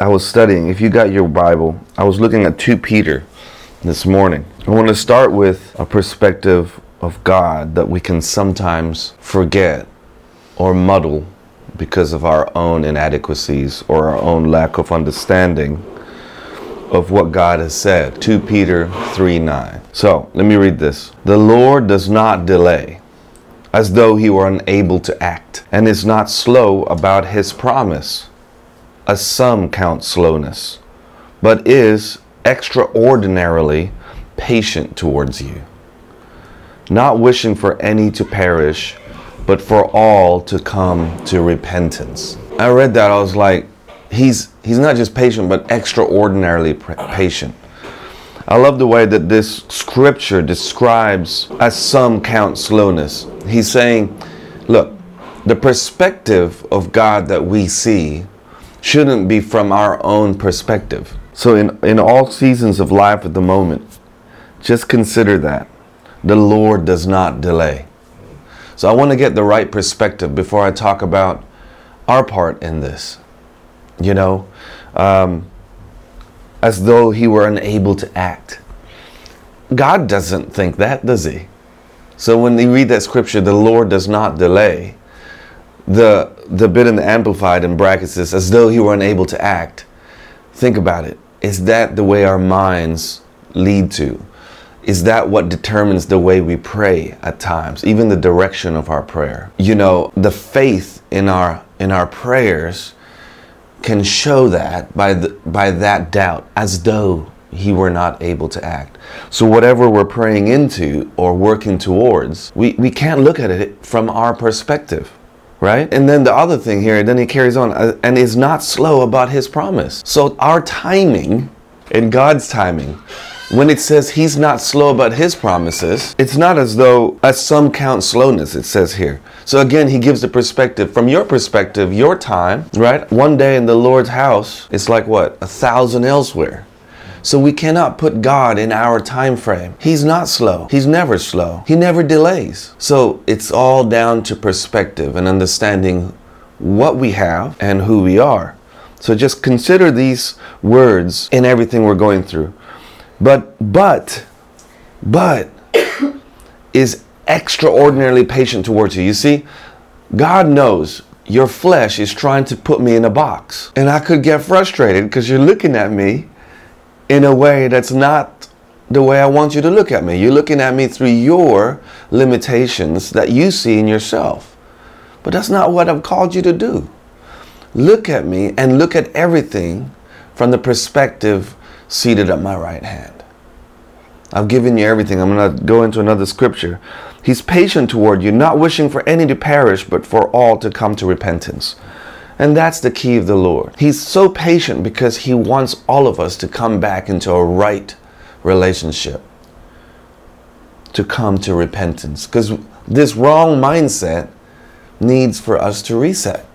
I was studying, if you got your Bible, I was looking at 2 Peter this morning. I want to start with a perspective of God that we can sometimes forget or muddle because of our own inadequacies or our own lack of understanding of what God has said. 2 Peter 3 9. So let me read this. The Lord does not delay, as though he were unable to act, and is not slow about his promise, as some count slowness, but is extraordinarily patient towards you, not wishing for any to perish, but for all to come to repentance. I read that, I was like, he's he's not just patient, but extraordinarily patient. I love the way that this scripture describes as some count slowness. He's saying, look, the perspective of God that we see shouldn't be from our own perspective. So in, in all seasons of life at the moment, just consider that. The Lord does not delay. So I want to get the right perspective before I talk about our part in this. You know, um, as though he were unable to act. God doesn't think that, does he? So when you read that scripture, the Lord does not delay. The the bit in the amplified in brackets is as though he were unable to act. Think about it. Is that the way our minds lead to? Is that what determines the way we pray at times, even the direction of our prayer? You know, the faith in our in our prayers can show that by the, by that doubt as though he were not able to act. So whatever we're praying into or working towards, we, we can't look at it from our perspective right? And then the other thing here, then he carries on, uh, and is not slow about his promise. So our timing and God's timing, when it says he's not slow about his promises, it's not as though, as some count slowness, it says here. So again, he gives the perspective from your perspective, your time, right? One day in the Lord's house is like what? A thousand elsewhere. So we cannot put God in our time frame. He's not slow. He's never slow. He never delays. So it's all down to perspective and understanding what we have and who we are. So just consider these words in everything we're going through. But but but is extraordinarily patient towards you. You see, God knows your flesh is trying to put me in a box. And I could get frustrated because you're looking at me in a way that's not the way I want you to look at me. You're looking at me through your limitations that you see in yourself. But that's not what I've called you to do. Look at me and look at everything from the perspective seated at my right hand. I've given you everything. I'm going to go into another scripture. He's patient toward you, not wishing for any to perish, but for all to come to repentance. And that's the key of the Lord. He's so patient because He wants all of us to come back into a right relationship, to come to repentance. Because this wrong mindset needs for us to reset,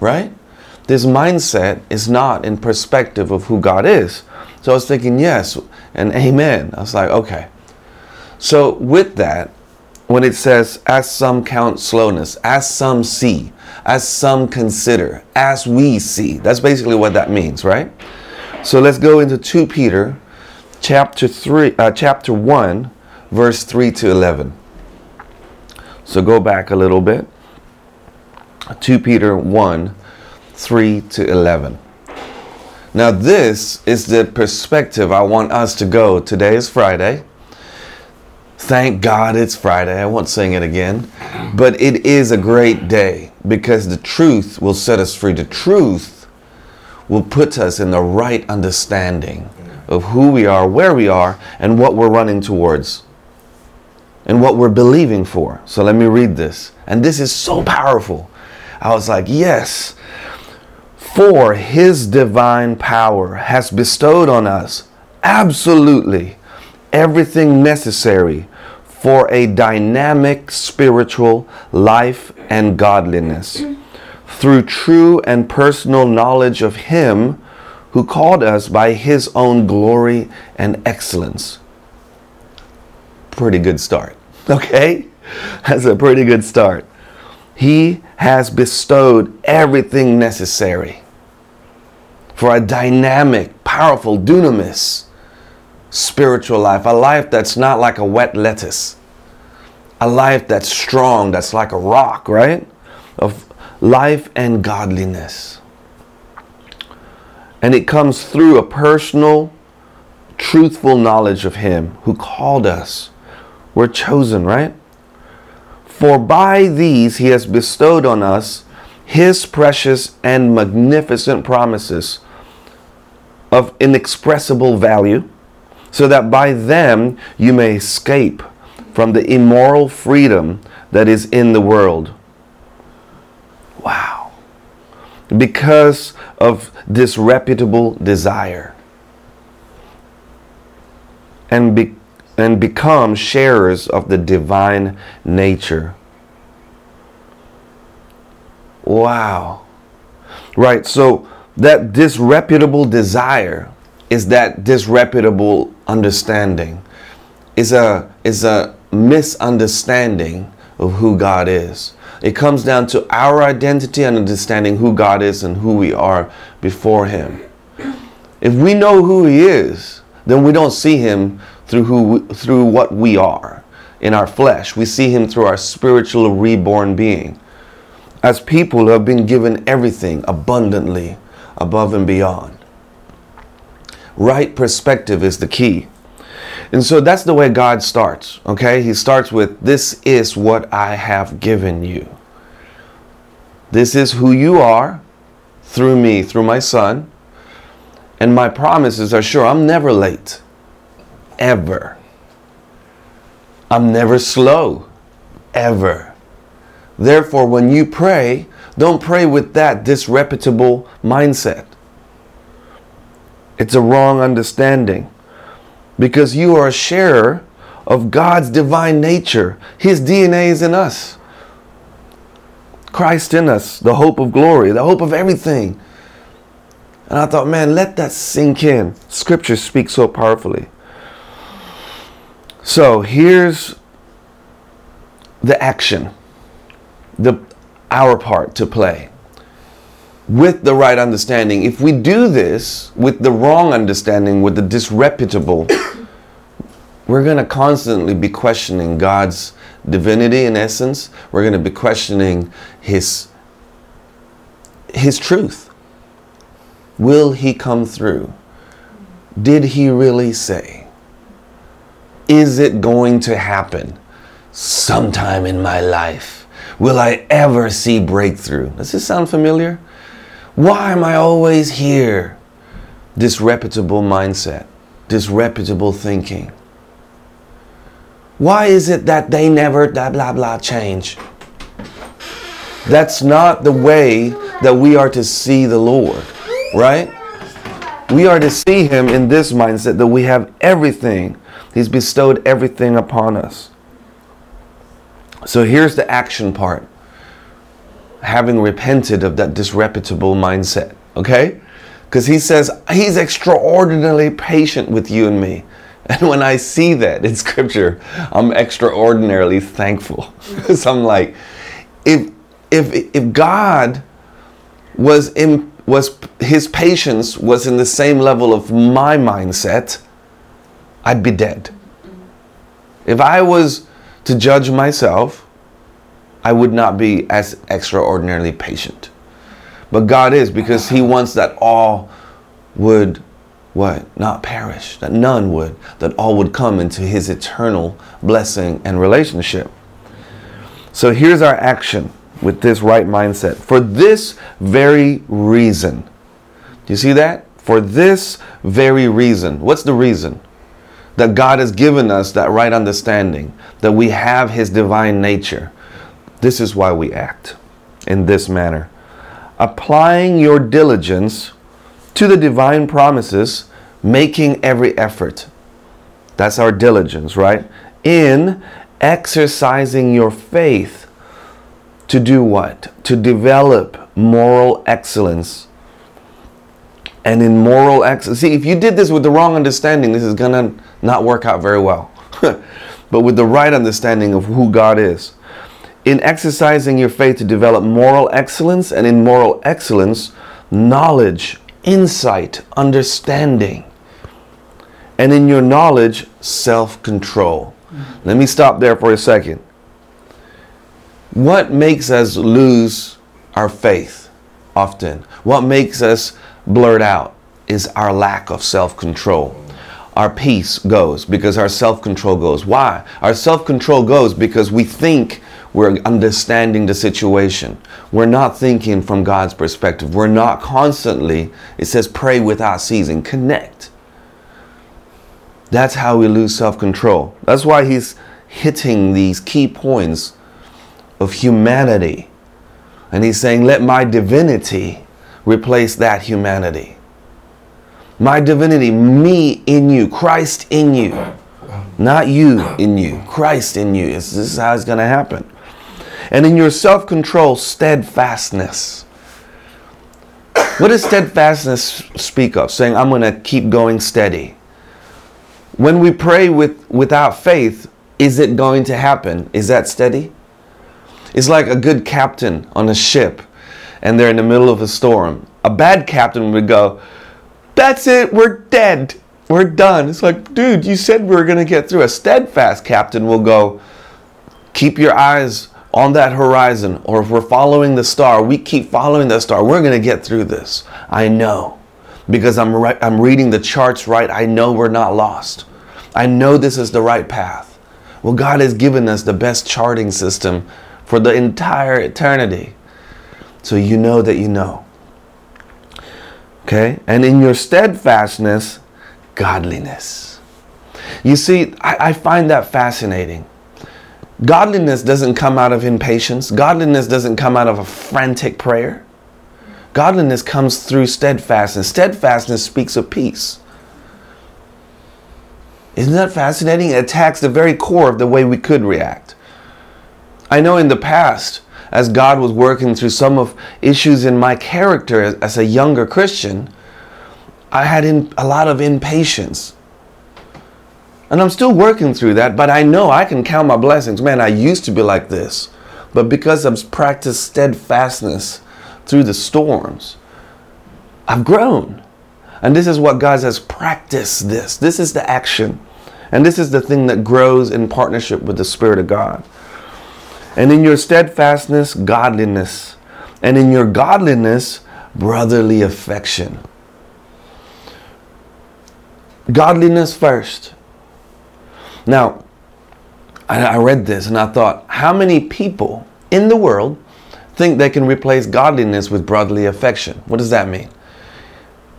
right? This mindset is not in perspective of who God is. So I was thinking, yes, and amen. I was like, okay. So with that, when it says, as some count slowness, as some see, as some consider, as we see. That's basically what that means, right? So let's go into 2 Peter chapter 3 uh, chapter 1 verse 3 to 11. So go back a little bit. 2 Peter 1 3 to 11. Now this is the perspective I want us to go. Today is Friday. Thank God it's Friday. I won't sing it again. But it is a great day because the truth will set us free. The truth will put us in the right understanding of who we are, where we are, and what we're running towards and what we're believing for. So let me read this. And this is so powerful. I was like, yes. For his divine power has bestowed on us absolutely everything necessary for a dynamic spiritual life and godliness through true and personal knowledge of Him who called us by His own glory and excellence. Pretty good start, okay? That's a pretty good start. He has bestowed everything necessary for a dynamic, powerful, dunamis spiritual life, a life that's not like a wet lettuce, a life that's strong, that's like a rock, right? Of life and godliness. And it comes through a personal, truthful knowledge of Him who called us. We're chosen, right? For by these He has bestowed on us His precious and magnificent promises of inexpressible value so that by them you may escape from the immoral freedom that is in the world. Wow. Because of disreputable desire. And, be, and become sharers of the divine nature. Wow. Right, so that disreputable desire is that disreputable understanding is a is a misunderstanding of who God is. It comes down to our identity and understanding who God is and who we are before him. If we know who he is, then we don't see him through who through what we are in our flesh. We see him through our spiritual reborn being. As people who have been given everything abundantly above and beyond. Right perspective is the key. And so that's the way God starts, okay? He starts with, This is what I have given you. This is who you are through me, through my son. And my promises are sure. I'm never late, ever. I'm never slow, ever. Therefore, when you pray, don't pray with that disreputable mindset. It's a wrong understanding because you are a sharer of God's divine nature. His DNA is in us. Christ in us, the hope of glory, the hope of everything. And I thought, man, let that sink in. Scripture speaks so powerfully. So here's the action, the our part to play with the right understanding. If we do this with the wrong understanding, with the disreputable, we're going to constantly be questioning God's divinity in essence. We're going to be questioning his his truth. Will he come through? Did he really say? Is it going to happen sometime in my life? Will I ever see breakthrough? Does this sound familiar? Why am I always here? Disreputable mindset, disreputable thinking. Why is it that they never blah blah blah change? That's not the way that we are to see the Lord, right? We are to see Him in this mindset that we have everything. He's bestowed everything upon us. So here's the action part having repented of that disreputable mindset, okay? Because he says he's extraordinarily patient with you and me. And when I see that in scripture, I'm extraordinarily thankful. Because I'm like, if if if God was in was his patience was in the same level of my mindset, I'd be dead. If I was to judge myself, I would not be as extraordinarily patient. But God is because He wants that all would what? Not perish, that none would, that all would come into His eternal blessing and relationship. So here's our action with this right mindset. For this very reason. Do you see that? For this very reason. What's the reason? That God has given us that right understanding, that we have His divine nature. This is why we act in this manner. Applying your diligence to the divine promises, making every effort. That's our diligence, right? In exercising your faith to do what? To develop moral excellence. And in moral excellence, see, if you did this with the wrong understanding, this is to not work out very well. but with the right understanding of who God is, in exercising your faith to develop moral excellence, and in moral excellence, knowledge, insight, understanding. And in your knowledge, self control. Mm-hmm. Let me stop there for a second. What makes us lose our faith often? What makes us blurt out is our lack of self control. Our peace goes because our self control goes. Why? Our self control goes because we think we're understanding the situation. We're not thinking from God's perspective. We're not constantly, it says, pray without ceasing, connect. That's how we lose self control. That's why he's hitting these key points of humanity. And he's saying, let my divinity replace that humanity. My divinity, me in you, Christ in you. Not you in you, Christ in you. This is how it's going to happen and in your self control, steadfastness. What does steadfastness speak of? Saying, I'm going to keep going steady. When we pray with, without faith, is it going to happen? Is that steady? It's like a good captain on a ship and they're in the middle of a storm. A bad captain would go, That's it, we're dead, we're done. It's like, dude, you said we were going to get through. A steadfast captain will go, Keep your eyes on that horizon, or if we're following the star, we keep following the star, we're going to get through this. I know. Because I'm, right, I'm reading the charts right. I know we're not lost. I know this is the right path. Well, God has given us the best charting system for the entire eternity. So you know that you know. Okay? And in your steadfastness, godliness. You see, I, I find that fascinating Godliness doesn't come out of impatience. Godliness doesn't come out of a frantic prayer. Godliness comes through steadfastness. Steadfastness speaks of peace. Isn't that fascinating? It attacks the very core of the way we could react. I know in the past, as God was working through some of issues in my character as a younger Christian, I had in, a lot of impatience. And I'm still working through that, but I know I can count my blessings. Man, I used to be like this. But because I've practiced steadfastness through the storms, I've grown. And this is what God says practice this. This is the action. And this is the thing that grows in partnership with the Spirit of God. And in your steadfastness, godliness. And in your godliness, brotherly affection. Godliness first. Now, I read this and I thought, how many people in the world think they can replace godliness with brotherly affection? What does that mean?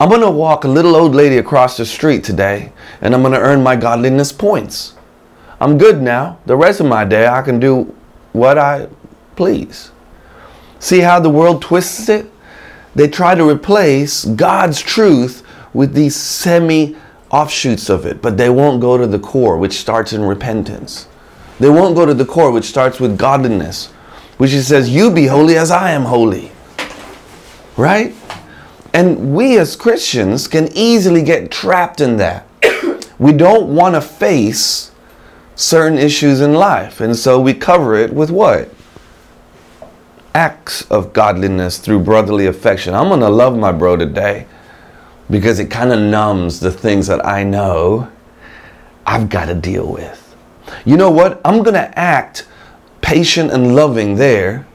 I'm going to walk a little old lady across the street today and I'm going to earn my godliness points. I'm good now. The rest of my day, I can do what I please. See how the world twists it? They try to replace God's truth with these semi offshoots of it, but they won't go to the core, which starts in repentance. They won't go to the core, which starts with godliness, which it says, You be holy as I am holy. Right? And we as Christians can easily get trapped in that. we don't want to face certain issues in life, and so we cover it with what? Acts of godliness through brotherly affection. I'm going to love my bro today because it kind of numbs the things that I know I've got to deal with. You know what? I'm going to act patient and loving there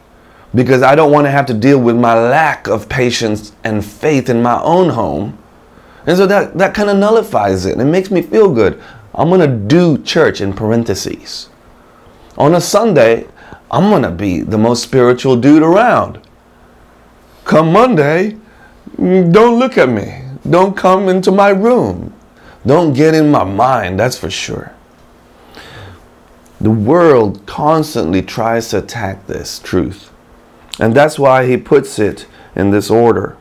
because I don't want to have to deal with my lack of patience and faith in my own home. And so that, that kind of nullifies it. It makes me feel good. I'm going to do church in parentheses. On a Sunday, I'm going to be the most spiritual dude around. Come Monday, mm, don't look at me. Don't come into my room. Don't get in my mind, that's for sure. The world constantly tries to attack this truth. And that's why he puts it in this order.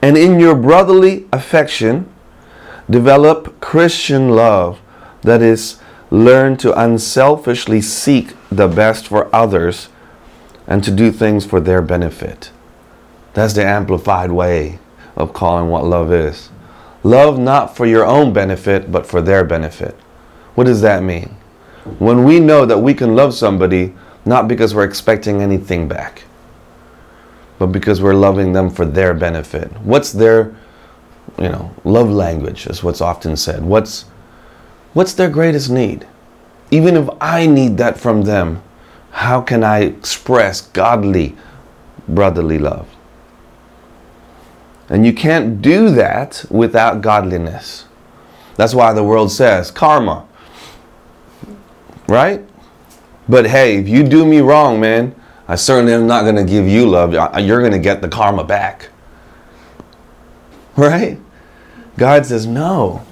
And in your brotherly affection, develop Christian love. That is, learn to unselfishly seek the best for others and to do things for their benefit. That's the amplified way of calling what love is. Love not for your own benefit, but for their benefit. What does that mean? When we know that we can love somebody not because we're expecting anything back. but because we're loving them for their benefit. What's their, you know, love language is what's often said. What's what's their greatest need? Even if I need that from them, how can I express godly brotherly love? And you can't do that without godliness. That's why the world says karma. Right? But hey, if you do me wrong, man, I certainly am not going to give you love. You're going to get the karma back. Right? God says, no.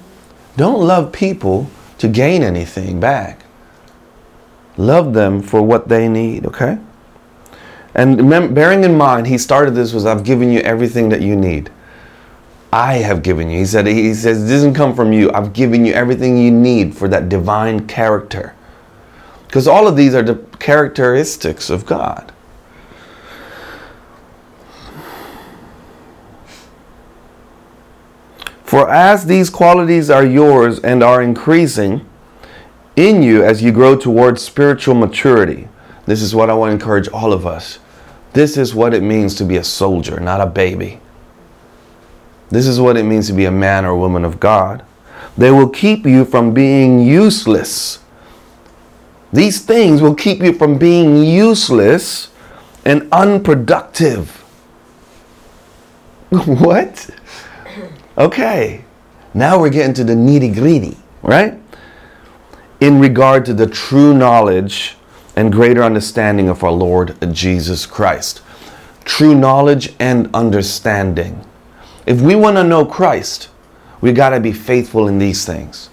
Don't love people to gain anything back. Love them for what they need, okay? And bearing in mind, he started this was I've given you everything that you need. I have given you. He said he says it doesn't come from you. I've given you everything you need for that divine character. Because all of these are the characteristics of God. For as these qualities are yours and are increasing in you as you grow towards spiritual maturity, this is what I want to encourage all of us. This is what it means to be a soldier, not a baby. This is what it means to be a man or a woman of God. They will keep you from being useless. These things will keep you from being useless and unproductive. what? Okay. Now we're getting to the nitty gritty, right? In regard to the true knowledge and greater understanding of our Lord Jesus Christ. True knowledge and understanding. If we want to know Christ, we got to be faithful in these things.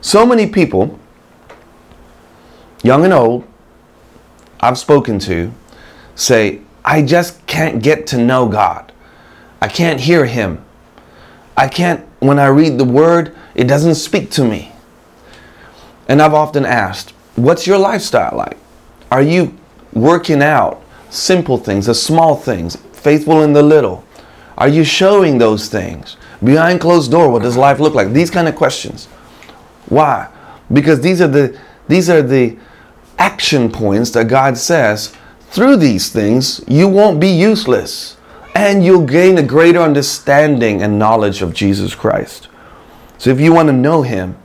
So many people, young and old, I've spoken to, say, I just can't get to know God. I can't hear Him. I can't, when I read the Word, it doesn't speak to me. And I've often asked, What's your lifestyle like? Are you working out simple things, the small things, faithful in the little? Are you showing those things? Behind closed door, what does life look like? These kind of questions. Why? Because these are the these are the action points that God says through these things you won't be useless and you'll gain a greater understanding and knowledge of Jesus Christ. So if you want to know him,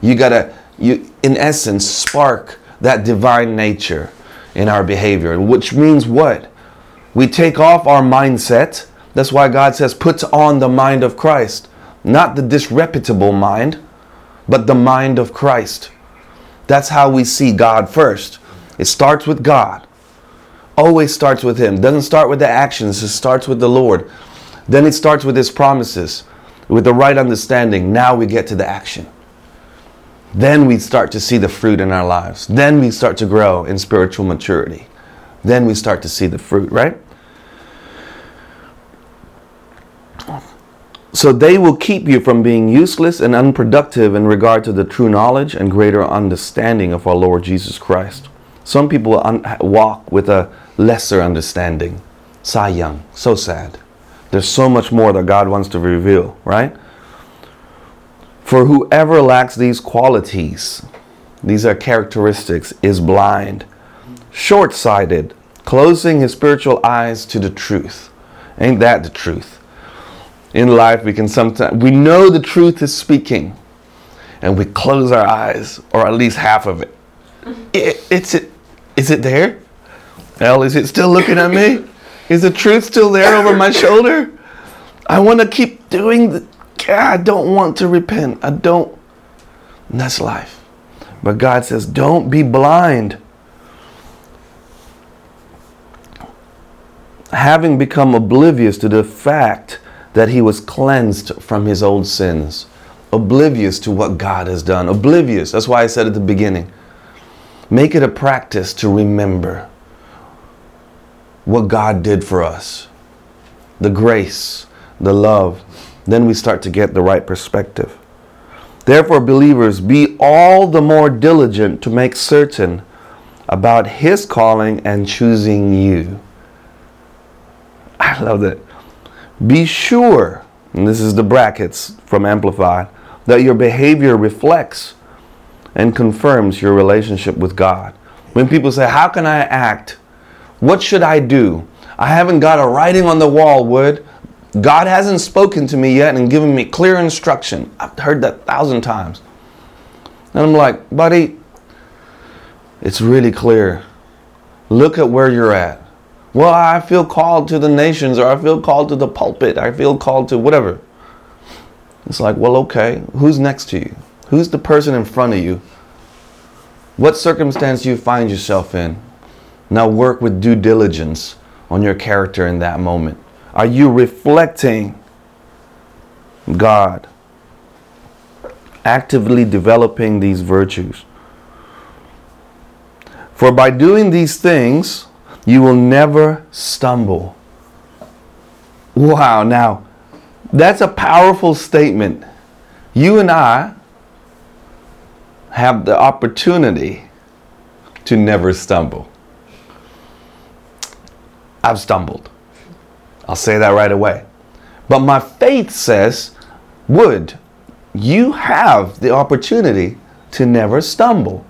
you got to you in essence spark that divine nature in our behavior, which means what? We take off our mindset. That's why God says, put on the mind of Christ. Not the disreputable mind, but the mind of Christ. That's how we see God first. It starts with God. Always starts with Him. Doesn't start with the actions, it starts with the Lord. Then it starts with His promises, with the right understanding. Now we get to the action. Then we start to see the fruit in our lives. Then we start to grow in spiritual maturity. Then we start to see the fruit, right? So they will keep you from being useless and unproductive in regard to the true knowledge and greater understanding of our Lord Jesus Christ. Some people un- walk with a lesser understanding. Sayang, so sad. There's so much more that God wants to reveal, right? For whoever lacks these qualities, these are characteristics, is blind, short sighted, closing his spiritual eyes to the truth. Ain't that the truth? In life, we can sometimes, we know the truth is speaking, and we close our eyes, or at least half of it. it it's it. Is it there? Hell, is it still looking at me? Is the truth still there over my shoulder? I want to keep doing the, I don't want to repent. I don't. And that's life. But God says, don't be blind. Having become oblivious to the fact that he was cleansed from his old sins, oblivious to what God has done, oblivious. That's why I said at the beginning make it a practice to remember what God did for us, the grace, the love, then we start to get the right perspective. Therefore, believers, be all the more diligent to make certain about His calling and choosing you. I love that. Be sure, and this is the brackets from Amplified, that your behavior reflects and confirms your relationship with God. When people say, How can I act? What should I do? I haven't got a writing on the wall, Wood. God hasn't spoken to me yet and given me clear instruction. I've heard that a thousand times. And I'm like, buddy, it's really clear. Look at where you're at. Well, I feel called to the nations, or I feel called to the pulpit, I feel called to whatever. It's like, well, okay, who's next to you? Who's the person in front of you? What circumstance do you find yourself in? Now work with due diligence on your character in that moment. Are you reflecting God? Actively developing these virtues. For by doing these things, you will never stumble. Wow, now that's a powerful statement. You and I have the opportunity to never stumble. I've stumbled. I'll say that right away. But my faith says, Would you have the opportunity to never stumble.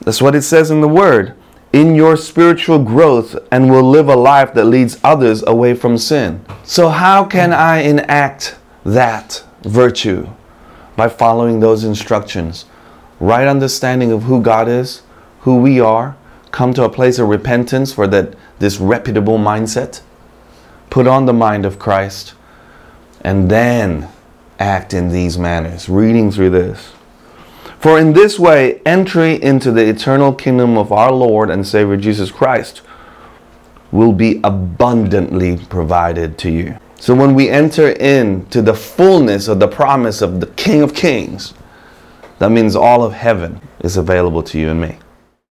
That's what it says in the Word. In your spiritual growth, and will live a life that leads others away from sin. So, how can I enact that virtue? By following those instructions. Right understanding of who God is, who we are, come to a place of repentance for that this reputable mindset. Put on the mind of Christ and then act in these manners. Reading through this. For in this way, entry into the eternal kingdom of our Lord and Savior Jesus Christ will be abundantly provided to you. So when we enter into the fullness of the promise of the King of Kings, that means all of heaven is available to you and me.